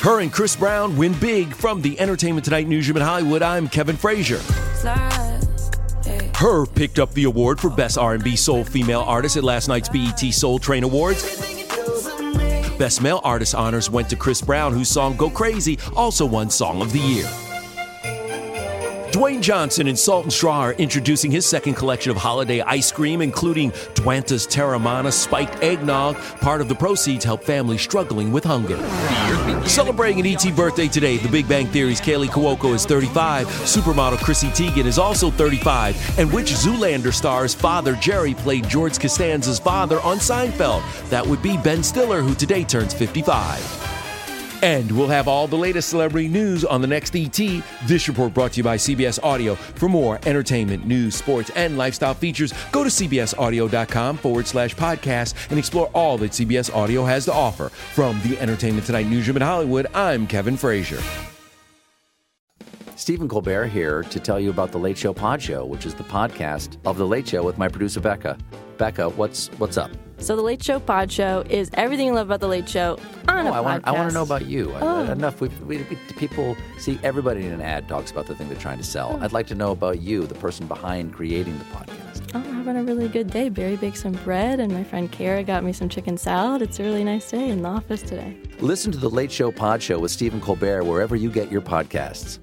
H.E.R. and Chris Brown win big from the Entertainment Tonight newsroom in Hollywood. I'm Kevin Frazier. H.E.R. picked up the award for Best R&B Soul Female Artist at last night's BET Soul Train Awards. Best Male Artist honors went to Chris Brown, whose song Go Crazy also won Song of the Year. Dwayne Johnson and Salt and Straw are introducing his second collection of holiday ice cream, including Dwanta's Teremana Spiked Eggnog. Part of the proceeds help families struggling with hunger. Celebrating an ET birthday today, The Big Bang Theory's Kaley Cuoco is 35, supermodel Chrissy Teigen is also 35, and which Zoolander star's father, Jerry, played George Costanza's father on Seinfeld? That would be Ben Stiller, who today turns 55. And we'll have all the latest celebrity news on the next ET. This report brought to you by CBS Audio. For more entertainment, news, sports, and lifestyle features, go to cbsaudio.com forward slash podcast and explore all that CBS Audio has to offer. From the Entertainment Tonight newsroom in Hollywood, I'm Kevin Frazier. Stephen Colbert here to tell you about the Late Show Pod Show, which is the podcast of the Late Show with my producer Becca. Becca, what's what's up? So the Late Show Pod Show is everything you love about the Late Show on oh, a Oh, I want I want to know about you. I- Oh. Enough. We, we, we, people see everybody in an ad talks about the thing they're trying to sell. Oh. I'd like to know about you, the person behind creating the podcast. Oh, I'm having a really good day. Barry baked some bread, and my friend Kara got me some chicken salad. It's a really nice day in the office today. Listen to the Late Show Pod Show with Stephen Colbert wherever you get your podcasts.